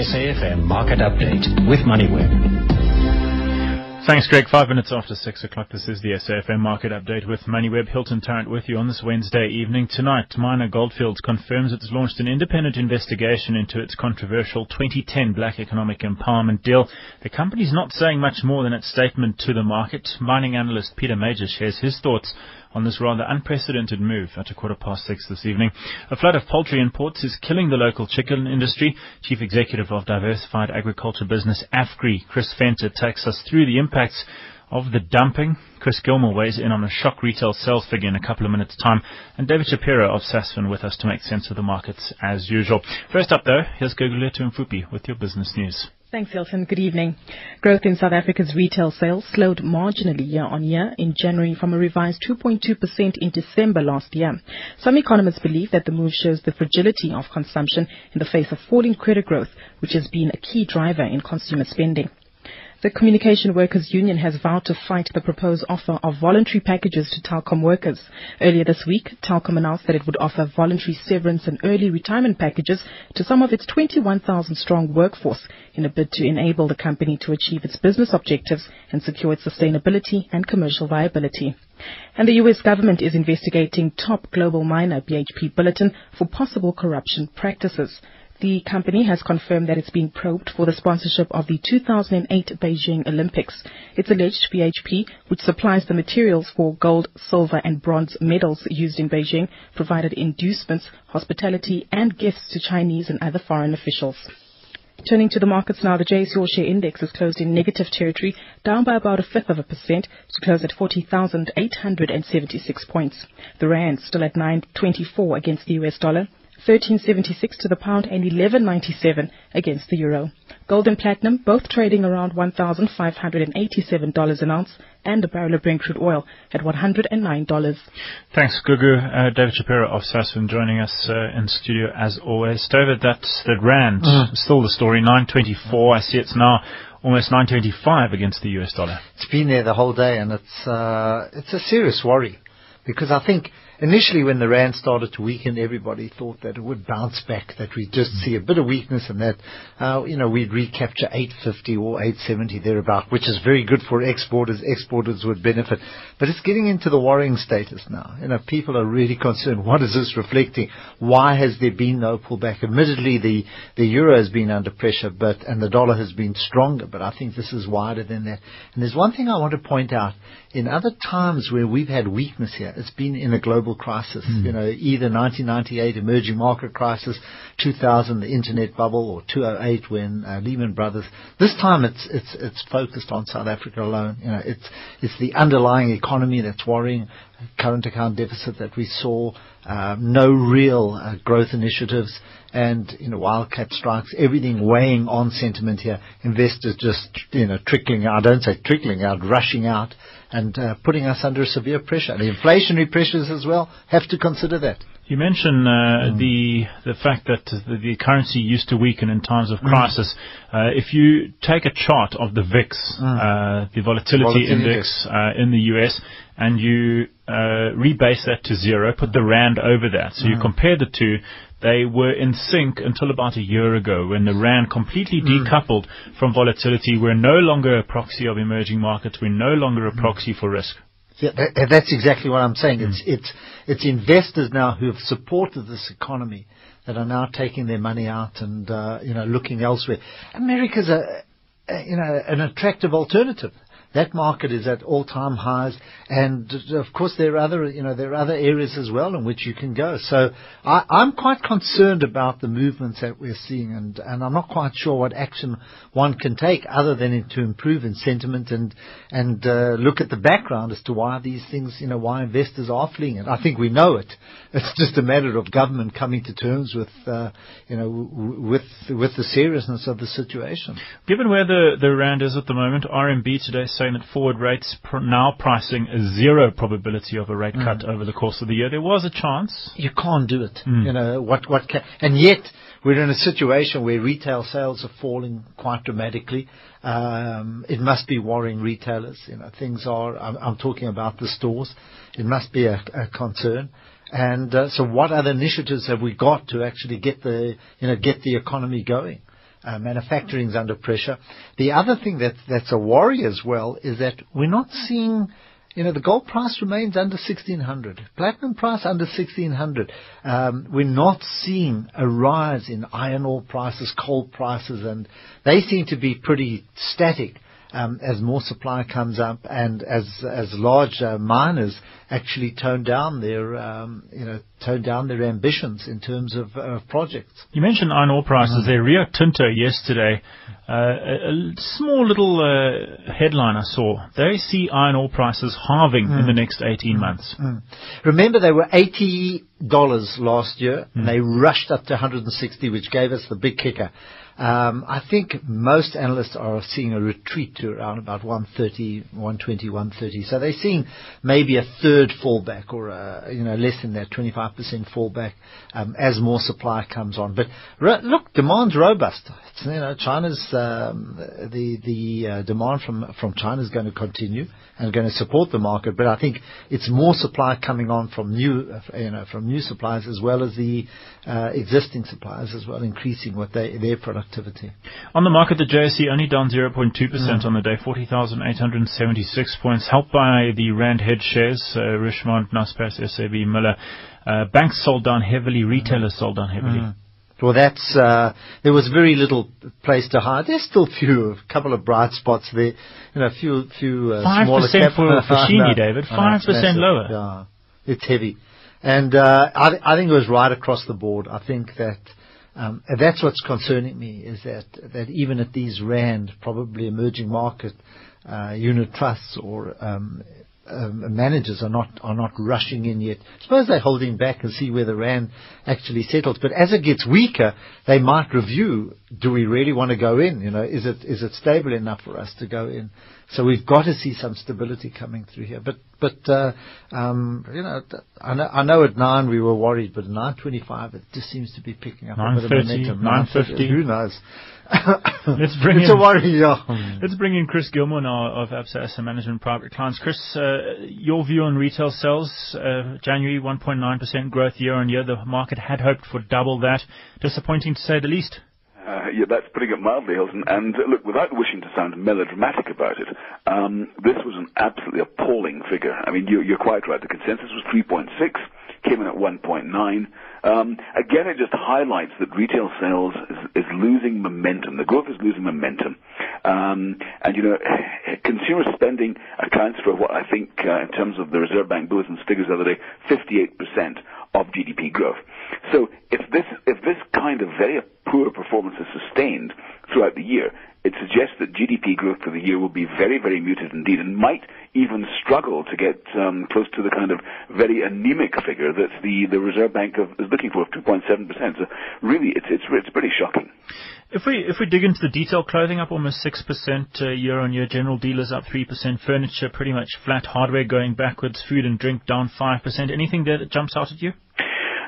SAFM Market Update with MoneyWeb. Thanks, Greg. Five minutes after six o'clock, this is the SAFM market update with MoneyWeb. Hilton Tarrant with you on this Wednesday evening. Tonight, Minor Goldfields confirms it's launched an independent investigation into its controversial 2010 black economic empowerment deal. The company's not saying much more than its statement to the market. Mining analyst Peter Major shares his thoughts on this rather unprecedented move at a quarter past six this evening. A flood of poultry imports is killing the local chicken industry. Chief Executive of Diversified Agriculture Business AFGRI, Chris Venter, takes us through the impacts of the dumping. Chris Gilmore weighs in on a shock retail sales figure in a couple of minutes' time. And David Shapiro of Sasfin with us to make sense of the markets as usual. First up, though, here's Gugulethu Mfuphi with your business news. Thanks, Hilton. Good evening. Growth in South Africa's retail sales slowed marginally year-on-year in January from a revised 2.2% in December last year. Some economists believe that the move shows the fragility of consumption in the face of falling credit growth, which has been a key driver in consumer spending. The Communication Workers Union has vowed to fight the proposed offer of voluntary packages to Telkom workers. Earlier this week, Telkom announced that it would offer voluntary severance and early retirement packages to some of its 21,000 strong workforce in a bid to enable the company to achieve its business objectives and secure its sustainability and commercial viability. And the U.S. government is investigating top global miner BHP Billiton for possible corruption practices. The company has confirmed that it's being probed for the sponsorship of the 2008 Beijing Olympics. It's alleged BHP, which supplies the materials for gold, silver and bronze medals used in Beijing, provided inducements, hospitality and gifts to Chinese and other foreign officials. Turning to the markets now, the JSE Share Index is closed in negative territory, down by about a fifth of a percent to close at 40,876 points. The rand still at 9.24 against the US dollar. 1376 to the pound and 1197 against the euro. Gold and platinum both trading around $1,587 an ounce and a barrel of Brent crude oil at $109. Thanks, Gugu. Uh, David Shapiro of Sasfin joining us uh, in studio as always. David, that's the rand. Mm. Still the story, 924. I see it's now almost 925 against the US dollar. It's been there the whole day and it's, uh, it's a serious worry because I think initially when the rand started to weaken, everybody thought that it would bounce back, that we'd just see a bit of weakness and that, uh, you know, we'd recapture 850 or 870 thereabout, which is very good for exporters. Exporters would benefit. But it's getting into the worrying status now. You know, people are really concerned. What is this reflecting? Why has there been no pullback? Admittedly, the, the euro has been under pressure, but, and the dollar has been stronger, but I think this is wider than that. And there's one thing I want to point out. In other times where we've had weakness here, it's been in a global crisis. Mm. You know, either 1998 emerging market crisis, 2000 the internet bubble, or 2008 when uh, Lehman Brothers. This time it's it's it's focused on South Africa alone. You know, it's it's the underlying economy that's worrying. Current account deficit that we saw, uh, no real uh, growth initiatives, and you know wildcat strikes, everything weighing on sentiment here. Investors just you know trickling out. I don't say trickling out, rushing out and uh, putting us under severe pressure. The inflationary pressures as well have to consider that. You mentioned uh, mm. the the fact that the, the, currency used to weaken in times of mm. crisis. Mm. Uh, if you take a chart of the VIX, mm. uh, the volatility, volatility index uh, in the US, and you uh, rebase that to zero, put the rand over that, so you mm. compare the two, they were in sync until about a year ago when the rand completely mm. decoupled from volatility. We're no longer a proxy of emerging markets. We're no longer a proxy for risk. Yeah, that, that's exactly what I'm saying. Mm. It's it's it's investors now who have supported this economy that are now taking their money out and uh, you know looking elsewhere. America's a, a you know an attractive alternative. That market is at all-time highs, and of course there are other, you know, there are other areas as well in which you can go. So I, am quite concerned about the movements that we're seeing, and, and I'm not quite sure what action one can take other than to improve in sentiment and and uh, look at the background as to why these things, you know, why investors are fleeing it. I think we know it. It's just a matter of government coming to terms with, uh, you know, with with the seriousness of the situation. Given where the the rand is at the moment, RMB today saying that forward rates pr- now pricing a zero probability of a rate mm. cut over the course of the year. There was a chance. You can't do it. Mm. You know what? What? Can, and yet we're in a situation where retail sales are falling quite dramatically. Um, it must be worrying retailers. You know, things are. I'm, I'm talking about the stores. It must be a, a concern. And uh, so, what other initiatives have we got to actually get the you know get the economy going? Uh, manufacturing's under pressure. The other thing that that's a worry as well is that we're not seeing you know, the gold price remains under 1600. Platinum price under 1600. Um, we're not seeing a rise in iron ore prices, coal prices, and they seem to be pretty static as more supply comes up and as as large uh, miners actually tone down their um, you know tone down their ambitions in terms of uh, projects. You mentioned iron ore prices. Mm. There, Rio Tinto yesterday, uh, a, small little uh, headline I saw. They see iron ore prices halving mm. in the next 18 mm. months. Mm. Remember, they were 80 dollars last year, and mm. they rushed up to 160, which gave us the big kicker. Um, I think most analysts are seeing a retreat to around about 130, 120, 130. So they're seeing maybe a third fallback or, a, you know, less than that, 25% fallback um, as more supply comes on. But look, demand's robust. It's, you know, China's, um, the, the uh, demand from, from China is going to continue and going to support the market. But I think it's more supply coming on from new, uh, you know, from new suppliers as well as the uh, existing suppliers as well, increasing what they, their productivity. On the market, the JSE only down 0.2% mm. on the day, 40,876 points, helped by the Rand hedge shares, uh, Richemont, Naspers, SAB, Miller. Uh, banks sold down heavily, retailers sold down heavily. Mm. Well, that's uh, there was very little place to hide. There's still a few, a couple of bright spots there. You know, a few, few uh, five percent for Foschini, David. Five percent lower. Yeah, it's heavy, and uh, I, I think it was right across the board. I think that. Um, that's what's concerning me is that that even at these rand, probably emerging market uh, unit trusts or um, um, managers are not are not rushing in yet. Suppose they're holding back and see where the rand actually settles. But as it gets weaker, they might review: Do we really want to go in? You know, is it is it stable enough for us to go in? So we've got to see some stability coming through here. But but uh, um, you know, I know, I know at nine we were worried, but nine twenty-five it just seems to be picking up a bit of momentum. Nine fifty, who knows? let's bring it's in, a worry, yeah. Let's bring in Chris Gilmore now of Absa Asset Management Private Clients. Chris, uh, your view on retail sales, uh, January 1.9% growth year on year. The market had hoped for double that. Disappointing to say the least. Uh, yeah, that's putting it mildly, Hilton. And uh, look, without wishing to sound melodramatic about it, um, this was an absolutely appalling figure. I mean, you, are quite right. The consensus was 3.6, came in at 1.9. Um, again, it just highlights that retail sales is, is, losing momentum. The growth is losing momentum. Um, and, you know, consumer spending accounts for what I think, uh, in terms of the Reserve Bank bulletin's figures the other day, 58% of GDP growth. So if this, if this kind of very poor performance is sustained throughout the year, it suggests that GDP growth for the year will be very, very muted indeed and might even struggle to get um, close to the kind of very anemic figure that the, the Reserve Bank of, is looking for of 2.7%. So really, it's, it's, it's pretty shocking. If we if we dig into the detail, clothing up almost six percent uh, year on year, general dealers up three percent, furniture pretty much flat, hardware going backwards, food and drink down five percent. Anything there that jumps out at you?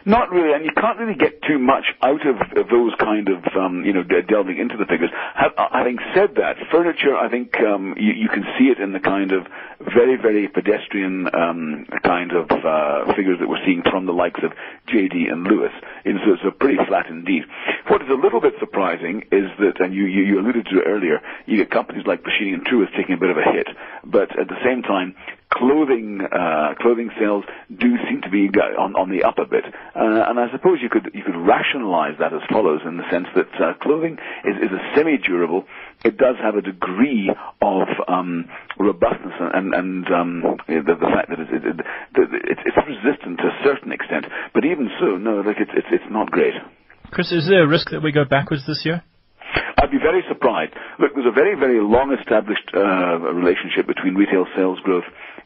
Not really, and you can't really get too much out of those kind of, um, you know, delving into the figures. Uh, having said that, furniture, I think um, you, you can see it in the kind of very, very pedestrian um, kind of uh, figures that we're seeing from the likes of JD and Lewis. It's, a pretty flat indeed. What is a little bit surprising is that, and you, you, you alluded to it earlier, you get companies like Foschini and Truworths taking a bit of a hit, but at the same time, clothing uh, clothing sales do seem to be on, on the up a bit, uh, and I suppose you could you could rationalise that as follows in the sense that uh, clothing is, is a semi-durable. It does have a degree of um, robustness and and um, the, the, fact that it's, it, it, it's resistant to a certain extent, but even so, no, like it's it's, it's not great. Chris, is there a risk that we go backwards this year? I'd be very surprised. Look, there's a very, very long established uh, relationship between retail sales growth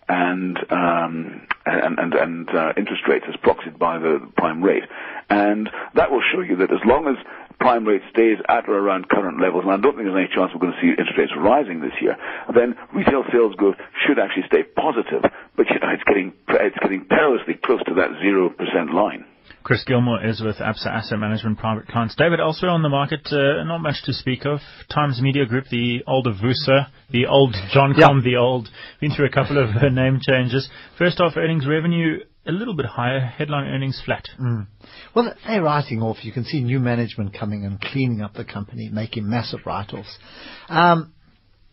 and um, and and, and uh, interest rates as proxied by the prime rate, and that will show you that as long as prime rate stays at or around current levels, and I don't think there's any chance we're going to see interest rates rising this year, then retail sales growth should actually stay positive. But you know, it's getting it's getting perilously close to that zero percent line. Chris Gilmore is with Absa Asset Management Private Clients. David, elsewhere on the market, uh, not much to speak of. Times Media Group, the old Avusa, the old Johncom, the old, been through a couple of uh, name changes. First off, earnings revenue a little bit higher. Headline earnings flat. Mm. Well, they're writing off. You can see new management coming and cleaning up the company, making massive write-offs. Um,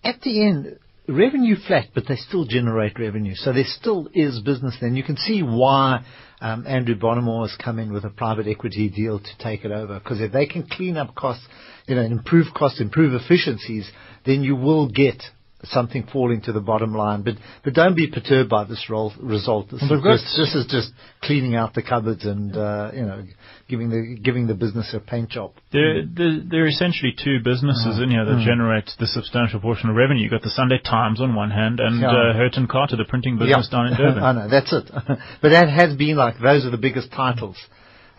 at the end, revenue flat, but they still generate revenue. So there still is business then. You can see why um, Andrew Bonamour has come in with a private equity deal to take it over. Because if they can clean up costs, you know, improve costs, improve efficiencies, then you will get something falling to the bottom line. But but don't be perturbed by this role, result. This, Well, is just, this is just cleaning out the cupboards and uh, you know giving the giving the business a paint job. There, there, there are essentially two businesses in here that generate the substantial portion of revenue. You've got the Sunday Times on one hand and Yeah. uh, Carter, the printing business down in Durban. I know that's it. but that has been like those are the biggest titles.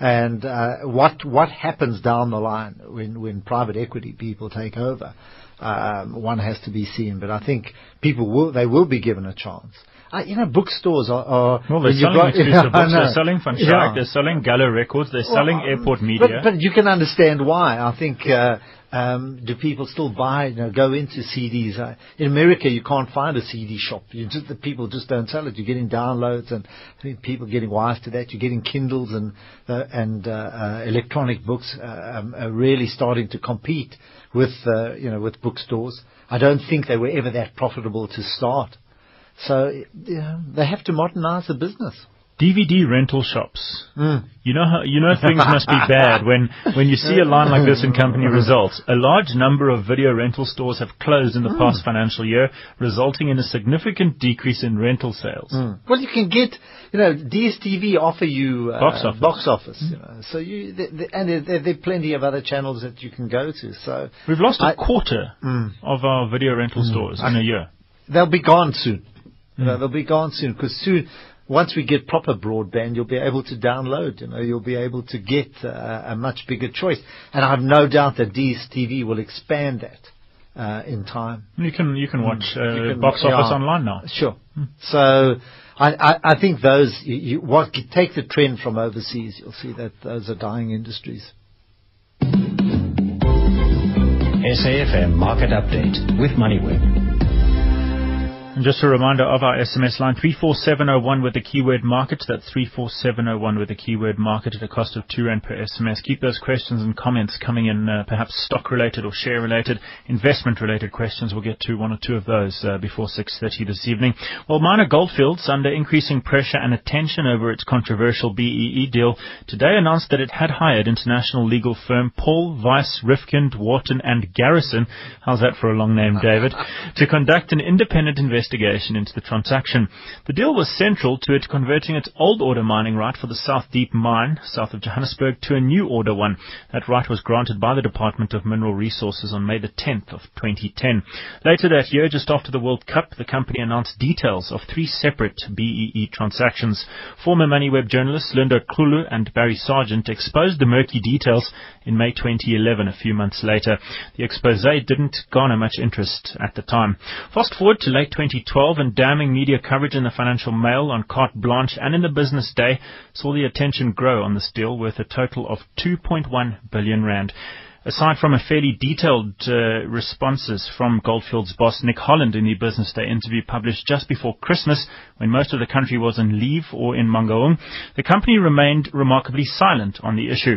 And uh, what what happens down the line when when private equity people take over, um, one has to be seen. But I think people will they will be given a chance. Uh, you know, bookstores are. are Well, they're selling got- exclusive books. They're selling Van Yeah. They're selling Gallo Records. They're selling Well, Airport but- Media. But, you can understand why. I think, uh, um, do people still buy, you know, go into CDs? Uh, in America, you can't find a CD shop. You just, the people just don't sell it. You're getting downloads and I think people getting wise to that. You're getting Kindles and, uh, and, uh, uh, electronic books, uh, um, are really starting to compete with, uh, you know, with bookstores. I don't think they were ever that profitable to start. So, yeah, they have to modernize the business. DVD rental shops. Mm. You know how, you know things must be bad when, when you see a line like this in company results. A large number of video rental stores have closed in the past financial year, resulting in a significant decrease in rental sales. Well, you can get, you know, DSTV offer you uh, Box office. box office, you know. So you, th th and there, there, are plenty of other channels that you can go to. So We've lost a I- quarter Mm. of our video rental stores in a year. they'll be gone soon. You Mm. know, they'll be gone soon because soon, once we get proper broadband, you'll be able to download. You know, you'll be able to get uh, a much bigger choice. And I have no doubt that DSTV will expand that uh, in time. You can you can watch uh, Mm. You can- box office yeah. online now. Sure. So I, I, I think those, you, you, what, take the trend from overseas, you'll see that those are dying industries. SAFM Market Update with MoneyWeb. And just a reminder of our SMS line 34701 with the keyword market. That's 34701 with the keyword market at a cost of 2 Rand per SMS. Keep those questions and comments coming in, uh, perhaps stock related or share related, investment related questions. We'll get to one or two of those uh, before 6.30 this evening. Well, Minor Goldfields, under increasing pressure and attention over its controversial BEE deal, today announced that it had hired international legal firm Paul Weiss, Rifkind, Wharton and Garrison. How's that for a long name, David? to conduct an independent investigation into the transaction. The deal was central to it converting its old order mining right for the South Deep mine, south of Johannesburg, to a new order one. That right was granted by the Department of Mineral Resources on May the 10th of 2010. Later that year, just after the World Cup, the company announced details of three separate BEE transactions. Former MoneyWeb journalists Linda Kulu and Barry Sergeant exposed the murky details in May 2011, a few months later. The expose didn't garner much interest at the time. Fast forward to late 2012 and damning media coverage in the Financial Mail on Carte Blanche and in the Business Day saw the attention grow on this deal worth a total of 2.1 billion rand. Aside from a fairly detailed uh, responses from Goldfields boss Nick Holland in the Business Day interview published just before Christmas, when most of the country was on leave or in Mangaung, the company remained remarkably silent on the issue.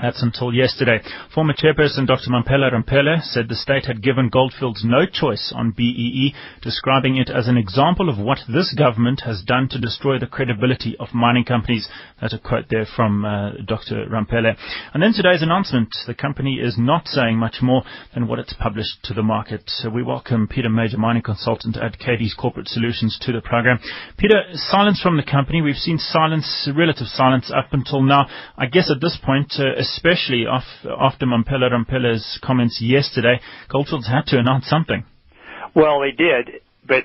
That's until yesterday. Former chairperson Dr. Mamphela Ramphele said the state had given Goldfields no choice on BEE, describing it as an example of what this government has done to destroy the credibility of mining companies. That's a quote there from uh, Dr. Ramphele. And then today's announcement. The company is not saying much more than what it's published to the market. So we welcome Peter Major, mining consultant at Cadiz Corporate Solutions to the program. Peter, silence from the company. We've seen silence, relative silence up until now. I guess at this point, uh, especially after Mamphela Ramphele's comments yesterday, Goldfields had to announce something. Well, they did, but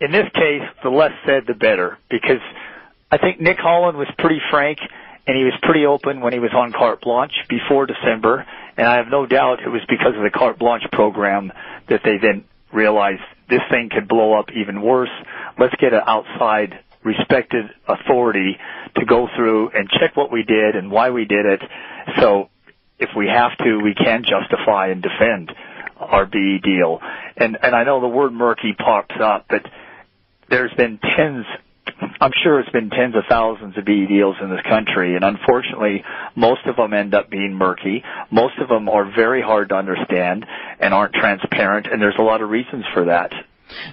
in this case, the less said, the better, because I think Nick Holland was pretty frank, and he was pretty open when he was on carte blanche before December, and I have no doubt it was because of the carte blanche program that they then realized this thing could blow up even worse. Let's get an outside respected authority to go through and check what we did and why we did it. So if we have to, we can justify and defend our BE deal. And and I know the word murky pops up, but there's been tens I'm sure it's been tens of thousands of BE deals in this country, and unfortunately, most of them end up being murky. Most of them are very hard to understand and aren't transparent, and there's a lot of reasons for that.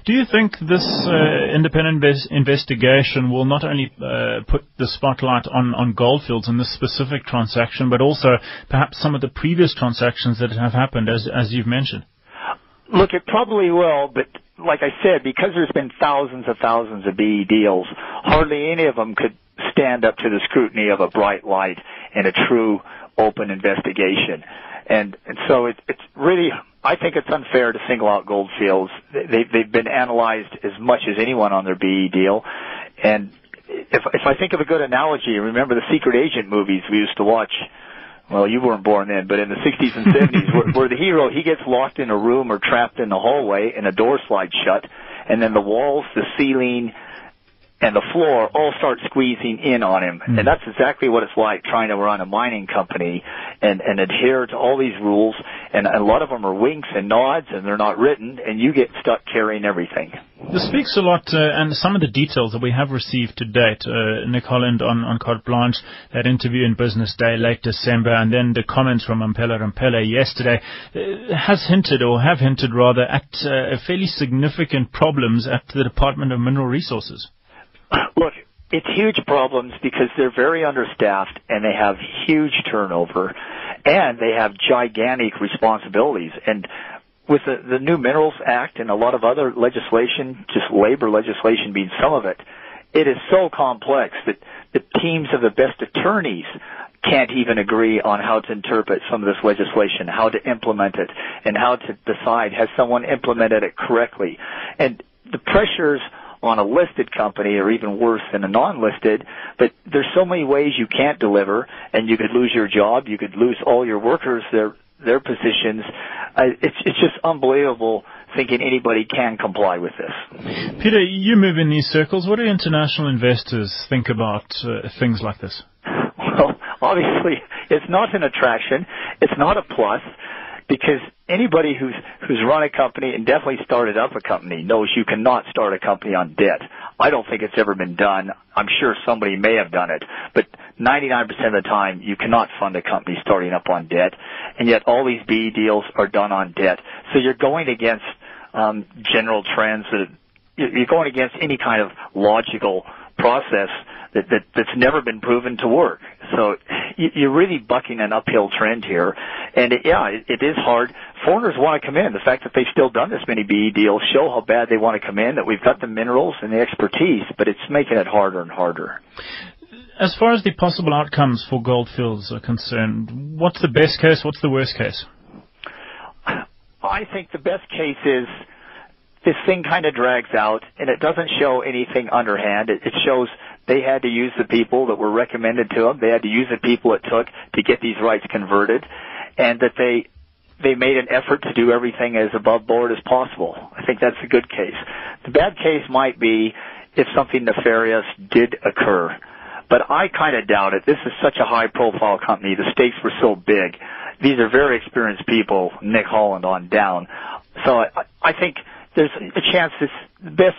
Do you think this uh, independent investigation will not only uh, put the spotlight on, on Goldfields and this specific transaction, but also perhaps some of the previous transactions that have happened, as, as you've mentioned? Look, it probably will, but like I said, because there's been thousands and thousands of BE deals, hardly any of them could stand up to the scrutiny of a bright light and a true open investigation. And, and so it, it's really, I think it's unfair to single out Goldfields. They, they've been analyzed as much as anyone on their BE deal. And if, if I think of a good analogy, remember the secret agent movies we used to watch well, you weren't born then, but in the 60s and 70s, where, where the hero, he gets locked in a room or trapped in the hallway and a door slides shut, and then the walls, the ceiling, and the floor all start squeezing in on him. Mm. And that's exactly what it's like trying to run a mining company and, and adhere to all these rules. And a lot of them are winks and nods and they're not written and you get stuck carrying everything. This speaks a lot, uh, and some of the details that we have received to date. Uh, Nick Holland on, on Carte Blanche, that interview in Business Day late December, and then the comments from Mamphela Ramphele yesterday uh, has hinted, or have hinted rather, at uh, fairly significant problems at the Department of Mineral Resources. Look, it's huge problems because they're very understaffed and they have huge turnover and they have gigantic responsibilities. And with the, the new Minerals Act and a lot of other legislation, just labor legislation being some of it, it is so complex that the teams of the best attorneys can't even agree on how to interpret some of this legislation, how to implement it, and how to decide has someone implemented it correctly. And the pressures on a listed company or even worse than a non-listed, but there's so many ways you can't deliver and you could lose your job, you could lose all your workers, their, their positions. Uh, it's, it's just unbelievable thinking anybody can comply with this. Peter, you move in these circles. What do international investors think about uh, things like this? Well, obviously, it's not an attraction. It's not a plus because anybody who's who's run a company and definitely started up a company knows you cannot start a company on debt. I don't think it's ever been done. I'm sure somebody may have done it, but 99% of the time you cannot fund a company starting up on debt, and yet all these B deals are done on debt. So you're going against um, general trends that you're going against any kind of logical process that, that that's never been proven to work. So you're really bucking an uphill trend here, and it, yeah, it, it is hard. Foreigners want to come in. The fact that they've still done this many BE deals show how bad they want to come in. That we've got the minerals and the expertise, but it's making it harder and harder. As far as the possible outcomes for Goldfields are concerned, what's the best case? What's the worst case? I think the best case is this thing kind of drags out and it doesn't show anything underhand. It, it shows they had to use the people that were recommended to them. They had to use the people it took to get these rights converted and that they they made an effort to do everything as above board as possible. I think that's a good case. The bad case might be if something nefarious did occur. But I kind of doubt it. This is such a high profile company. The stakes were so big. These are very experienced people, Nick Holland on down. So I, I think there's a chance this the best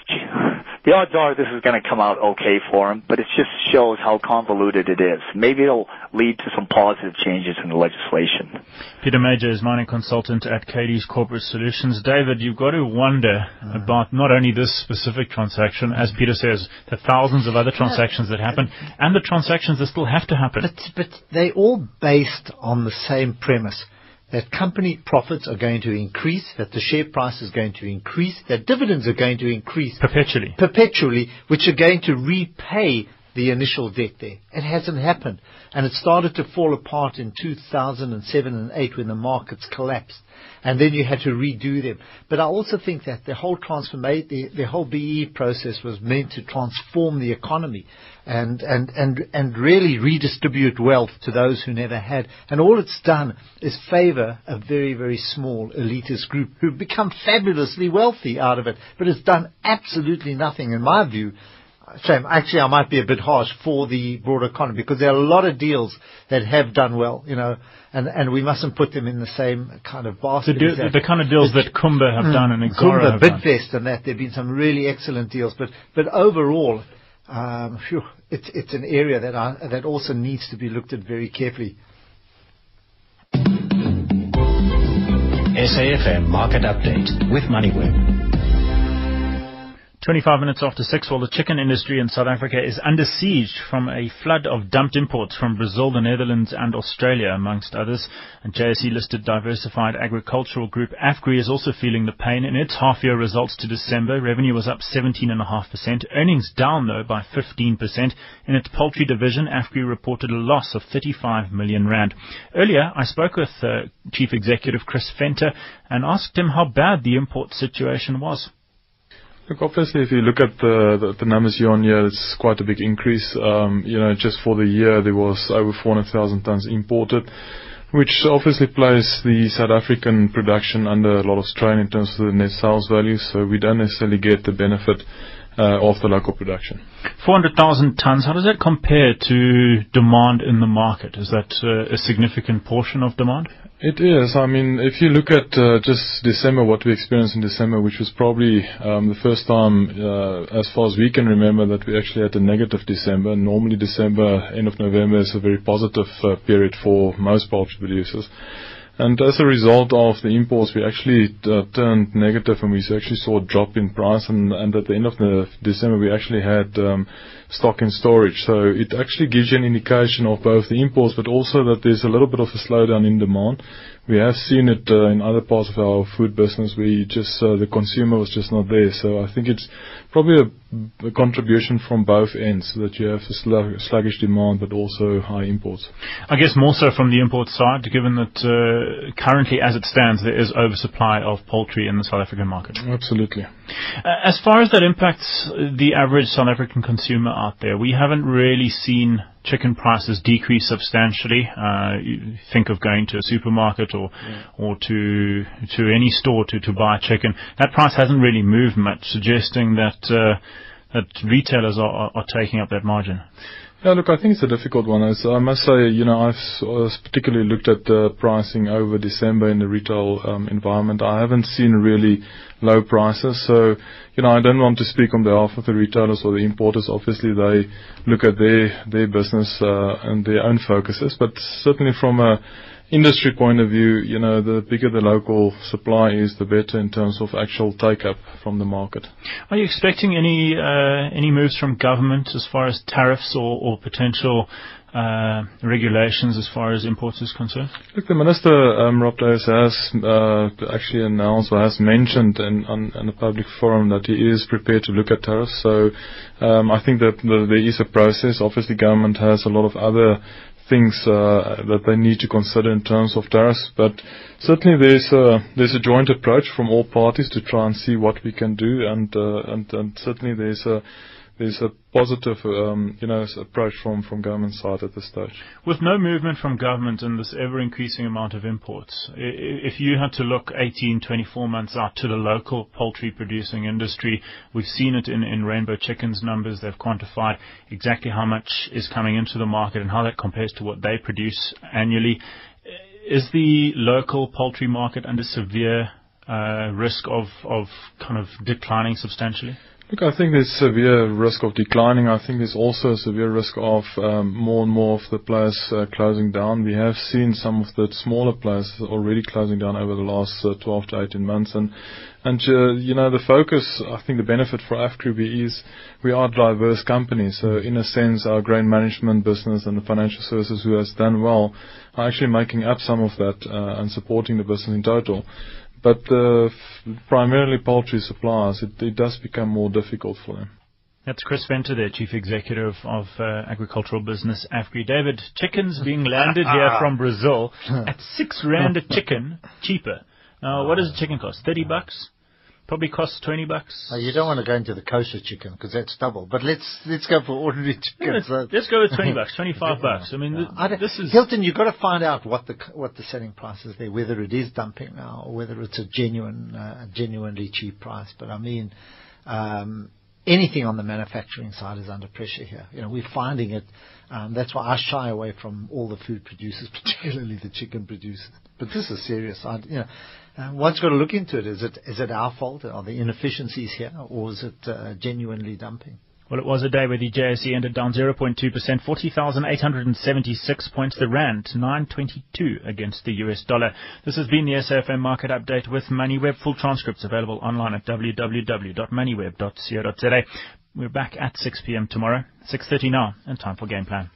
the odds are this is going to come out okay for him, but it just shows how convoluted it is. Maybe it'll lead to some positive changes in the legislation. Peter Major is mining consultant at Cadiz Corporate Solutions. David, you've got to wonder mm. about not only this specific transaction, as Peter says, the thousands of other transactions that happen, and the transactions that still have to happen. But, but they're all based on the same premise that company profits are going to increase, that the share price is going to increase, that dividends are going to increase perpetually, perpetually, which are going to repay the initial debt there. It hasn't happened. And it started to fall apart in 2007 and 8 when the markets collapsed. And then you had to redo them. But I also think that the whole transformation, the, the whole BE process was meant to transform the economy and, and, and, and really redistribute wealth to those who never had. And all it's done is favor a very, very small elitist group who've become fabulously wealthy out of it. But it's done absolutely nothing, in my view, shame. Actually, I might be a bit harsh for the broader economy because there are a lot of deals that have done well, you know, and, and we mustn't put them in the same kind of basket. The, deal, the kind of deals that Kumba have mm, done and Exxaro Kumba, Bidvest and that, there have been some really excellent deals, but, but overall, um, phew, it's it's an area that I, that also needs to be looked at very carefully. SAFM Market Update with MoneyWeb. 25 minutes after 6, well, the chicken industry in South Africa is under siege from a flood of dumped imports from Brazil, the Netherlands and Australia, amongst others. And JSE-listed diversified agricultural group AFGRI is also feeling the pain. In its half-year results to December, revenue was up 17.5%, earnings down, though, by 15%. In its poultry division, AFGRI reported a loss of 35 million rand. Earlier, I spoke with uh, Chief Executive Chris Venter and asked him how bad the import situation was. Look, obviously, if you look at the numbers year-on-year, it's quite a big increase. Um, you know, just for the year, there was over 400,000 tons imported, which obviously places the South African production under a lot of strain in terms of the net sales value. So we don't necessarily get the benefit uh, of the local production. 400,000 tons. How does that compare to demand in the market? Is that uh, a significant portion of demand? It is. I mean, if you look at uh, just December, what we experienced in December, which was probably um, the first time, uh, as far as we can remember, that we actually had a negative December. Normally, December, end of November, is a very positive uh, period for most poultry producers. And as a result of the imports, we actually uh, turned negative, and we actually saw a drop in price. And, and at the end of the December, we actually had um, stock in storage. So it actually gives you an indication of both the imports, but also that there's a little bit of a slowdown in demand. We have seen it uh, in other parts of our food business where just uh, the consumer was just not there. So I think it's probably a contribution from both ends so that you have a sluggish demand but also high imports. I guess more so from the import side, given that uh, currently, as it stands, there is oversupply of poultry in the South African market. Absolutely. Uh, as far as that impacts the average South African consumer out there, we haven't really seen chicken prices decrease substantially. Uh, think of going to a supermarket or yeah. or to to any store to to buy chicken. That price hasn't really moved much, suggesting that uh, that retailers are, are taking up that margin. Yeah, look, I think it's a difficult one. As I must say, you know, I've particularly looked at the pricing over December in the retail um, environment. I haven't seen really low prices. So, you know, I don't want to speak on behalf of the retailers or the importers. Obviously, they look at their their business uh, and their own focuses. But certainly from a industry point of view, you know, the bigger the local supply is, the better in terms of actual take-up from the market. Are you expecting any uh, any moves from government as far as tariffs or, or potential uh, regulations as far as imports is concerned? Look, the Minister, um, Rob Davies, has uh, actually announced or has mentioned in, on, in a public forum that he is prepared to look at tariffs. So um, I think that the, there is a process. Obviously, government has a lot of other things uh, that they need to consider in terms of tariffs. But certainly there's a, joint approach from all parties to try and see what we can do, and uh, certainly there's a there's a positive, um, you know, approach from, from government side at this stage. With no movement from government and this ever increasing amount of imports, if you had to look 18, 24 months out to the local poultry producing industry, we've seen it in, in Rainbow Chicken's numbers. They've quantified exactly how much is coming into the market and how that compares to what they produce annually. Is the local poultry market under severe uh, risk of, of kind of declining substantially? Look, I think there's severe risk of declining. I think there's also a severe risk of um, more and more of the players uh, closing down. We have seen some of the smaller players already closing down over the last uh, 12 to 18 months. And, and uh, you know, the focus, I think the benefit for AFGRI is we are a diverse company. So in a sense, our grain management business and the financial services who has done well are actually making up some of that uh, and supporting the business in total. But uh, primarily poultry suppliers, it, it does become more difficult for them. That's Chris Venter, there, Chief Executive of uh, Agricultural Business AFGRI. David, chickens being landed here from Brazil at six rand a chicken, cheaper. Now, what does a chicken cost? Thirty bucks? Probably costs 20 bucks. Oh, you don't want to go into the kosher chicken because that's double. But let's let's go for ordinary chicken. let's, so. let's, go with 20 bucks, 25 bucks. I mean, yeah. th- this is Hilton. You've got to find out what the what the selling price is there, whether it is dumping now or whether it's a genuine, uh, genuinely cheap price. But I mean, um, anything on the manufacturing side is under pressure here. You know, we're finding it. Um, that's why I shy away from all the food producers, particularly the chicken producers. But this is serious. I, you know, one's got to look into it. Is it is it our fault? Are the inefficiencies here, or is it uh, genuinely dumping? Well, it was a day where the JSE ended down 0.2%, 40,876 points. The Rand, 922 against the US dollar. This has been the SAFM market update with MoneyWeb. Full transcripts available online at www.moneyweb.co.za. We're back at 6 p.m. tomorrow, 6.30 now, and time for Game Plan.